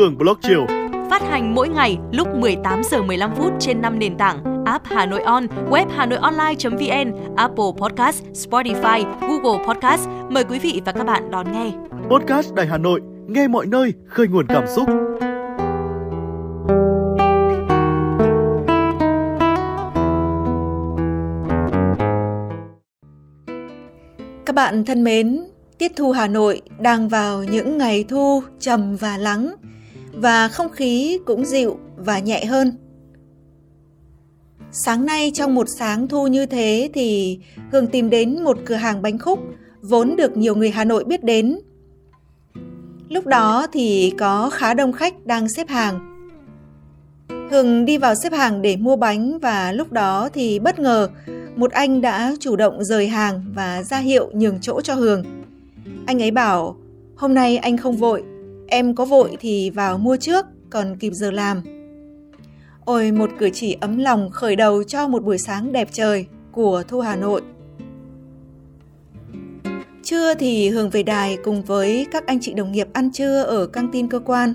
Hương Blog Chiều. Phát hành mỗi ngày lúc 18 giờ 15 phút trên 5 nền tảng app Hà Nội On, web Hà Nội Online.vn, Apple Podcast, Spotify, Google Podcast. Mời quý vị và các bạn đón nghe. Podcast Đài Hà Nội, nghe mọi nơi, khơi nguồn cảm xúc. Các bạn thân mến, tiết thu Hà Nội đang vào những ngày thu trầm và lắng và không khí cũng dịu và nhẹ hơn. Sáng nay trong một sáng thu như thế thì Hương tìm đến một cửa hàng bánh khúc vốn được nhiều người Hà Nội biết đến. Lúc đó thì có khá đông khách đang xếp hàng. Hương đi vào xếp hàng để mua bánh và lúc đó thì bất ngờ một anh đã chủ động rời hàng và ra hiệu nhường chỗ cho Hương. Anh ấy bảo, hôm nay anh không vội, em có vội thì vào mua trước, còn kịp giờ làm. Ôi một cử chỉ ấm lòng khởi đầu cho một buổi sáng đẹp trời của Thu Hà Nội. Trưa thì Hương về đài cùng với các anh chị đồng nghiệp ăn trưa ở căng tin cơ quan.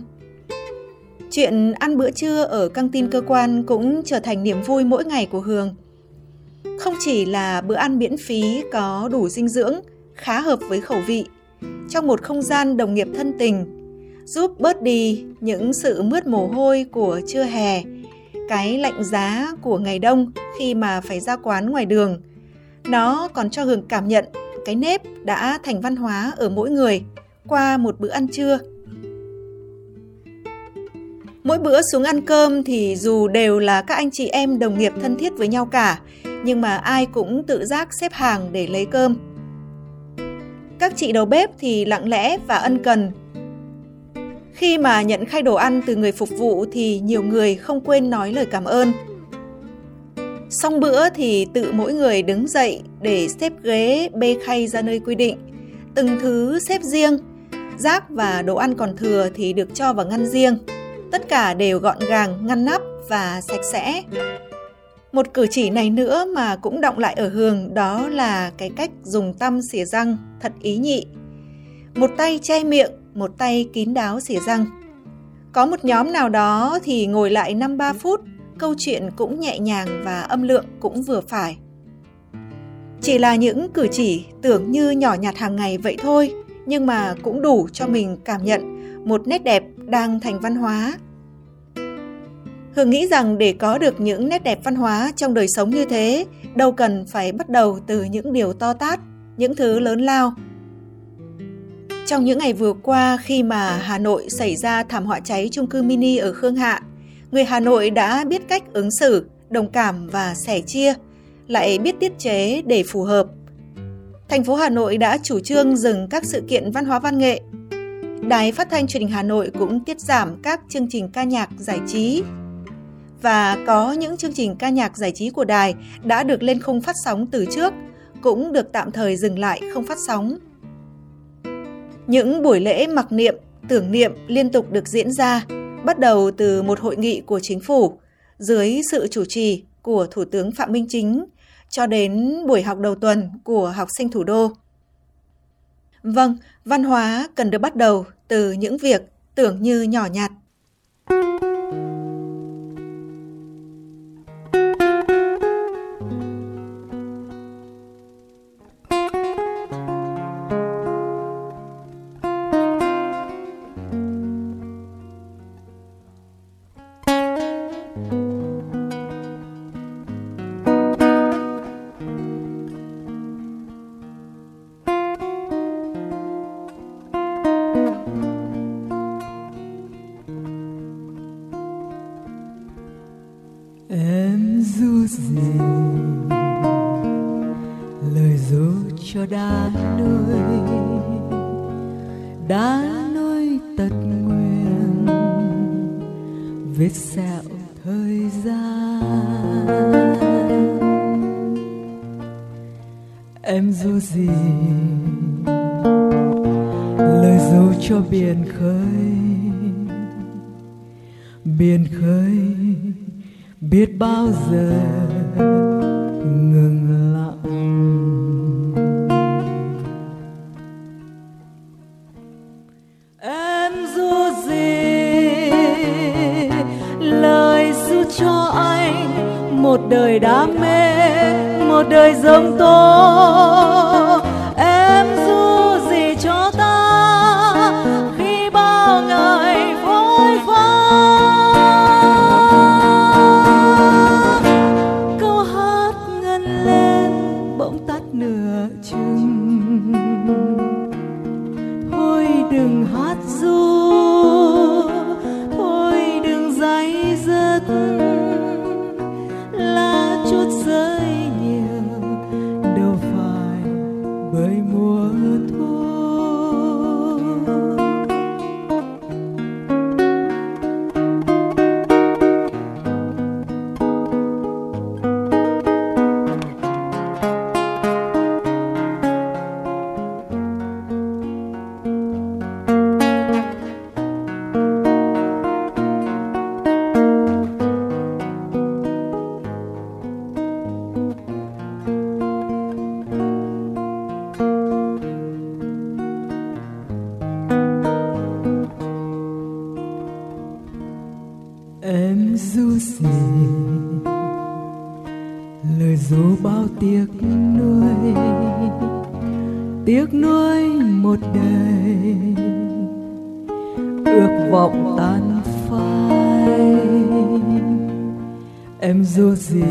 Chuyện ăn bữa trưa ở căng tin cơ quan cũng trở thành niềm vui mỗi ngày của Hương. Không chỉ là bữa ăn miễn phí có đủ dinh dưỡng, khá hợp với khẩu vị, trong một không gian đồng nghiệp thân tình, giúp bớt đi những sự mướt mồ hôi của trưa hè, cái lạnh giá của ngày đông khi mà phải ra quán ngoài đường. Nó còn cho Hương cảm nhận cái nếp đã thành văn hóa ở mỗi người qua một bữa ăn trưa. Mỗi bữa xuống ăn cơm thì dù đều là các anh chị em đồng nghiệp thân thiết với nhau cả, nhưng mà ai cũng tự giác xếp hàng để lấy cơm. Các chị đầu bếp thì lặng lẽ và ân cần. Khi mà nhận khay đồ ăn từ người phục vụ thì nhiều người không quên nói lời cảm ơn. Xong bữa thì tự mỗi người đứng dậy để xếp ghế bê khay ra nơi quy định. Từng thứ xếp riêng, rác và đồ ăn còn thừa thì được cho vào ngăn riêng. Tất cả đều gọn gàng, ngăn nắp và sạch sẽ. Một cử chỉ này nữa mà cũng động lại ở Hường đó là cái cách dùng tăm xỉa răng thật ý nhị. Một tay che miệng, một tay kín đáo xỉa răng. Có một nhóm nào đó thì ngồi lại 5-3 phút, câu chuyện cũng nhẹ nhàng và âm lượng cũng vừa phải. Chỉ là những cử chỉ tưởng như nhỏ nhặt hàng ngày vậy thôi, nhưng mà cũng đủ cho mình cảm nhận một nét đẹp đang thành văn hóa Hương nghĩ rằng để có được những nét đẹp văn hóa trong đời sống như thế, đâu cần phải bắt đầu từ những điều to tát, những thứ lớn lao. Trong những ngày vừa qua khi mà Hà Nội xảy ra thảm họa cháy chung cư mini ở Khương Hạ, người Hà Nội đã biết cách ứng xử, đồng cảm và sẻ chia, lại biết tiết chế để phù hợp. Thành phố Hà Nội đã chủ trương dừng các sự kiện văn hóa văn nghệ. Đài phát thanh truyền hình Hà Nội cũng tiết giảm các chương trình ca nhạc giải trí, và có những chương trình ca nhạc giải trí của đài đã được lên khung phát sóng từ trước, cũng được tạm thời dừng lại không phát sóng. Những buổi lễ mặc niệm, tưởng niệm liên tục được diễn ra, bắt đầu từ một hội nghị của chính phủ dưới sự chủ trì của Thủ tướng Phạm Minh Chính cho đến buổi học đầu tuần của học sinh thủ đô. Vâng, văn hóa cần được bắt đầu từ những việc tưởng như nhỏ nhặt. Vết sẹo thời gian. Em dù gì, lời dấu cho biển khơi biển khơi biết bao giờ ngừng ngờ một đời đam mê một đời giống tôi. Du gì lời ru bao tiếc nuối tiếc nuối một đời. Ước vọng tan phai, em dù gì?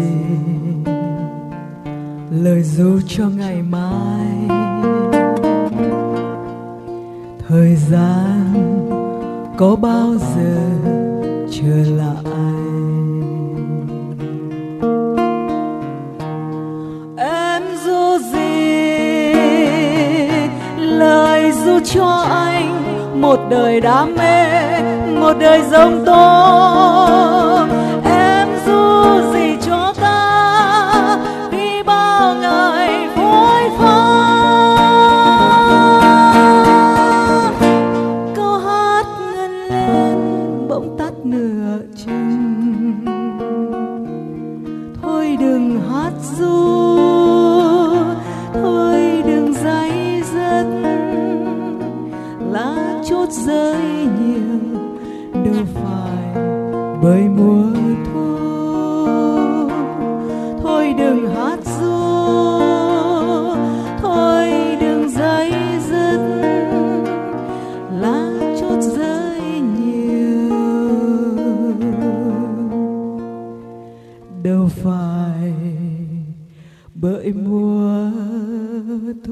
Lời ru cho ngày mai. Thời gian có bao giờ trở lại? Lời cho anh một đời đam mê một đời giống tôi.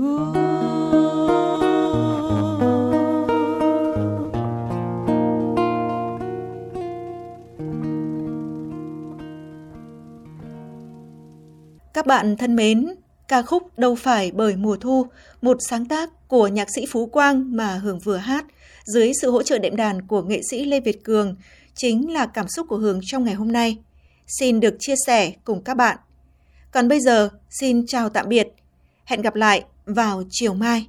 Các bạn thân mến, ca khúc Đâu phải bởi mùa thu, một sáng tác của nhạc sĩ Phú Quang mà Hường vừa hát dưới sự hỗ trợ đệm đàn của nghệ sĩ Lê Việt Cường chính là cảm xúc của Hường trong ngày hôm nay. Xin được chia sẻ cùng các bạn. Còn bây giờ, xin chào tạm biệt. Hẹn gặp lại vào chiều mai.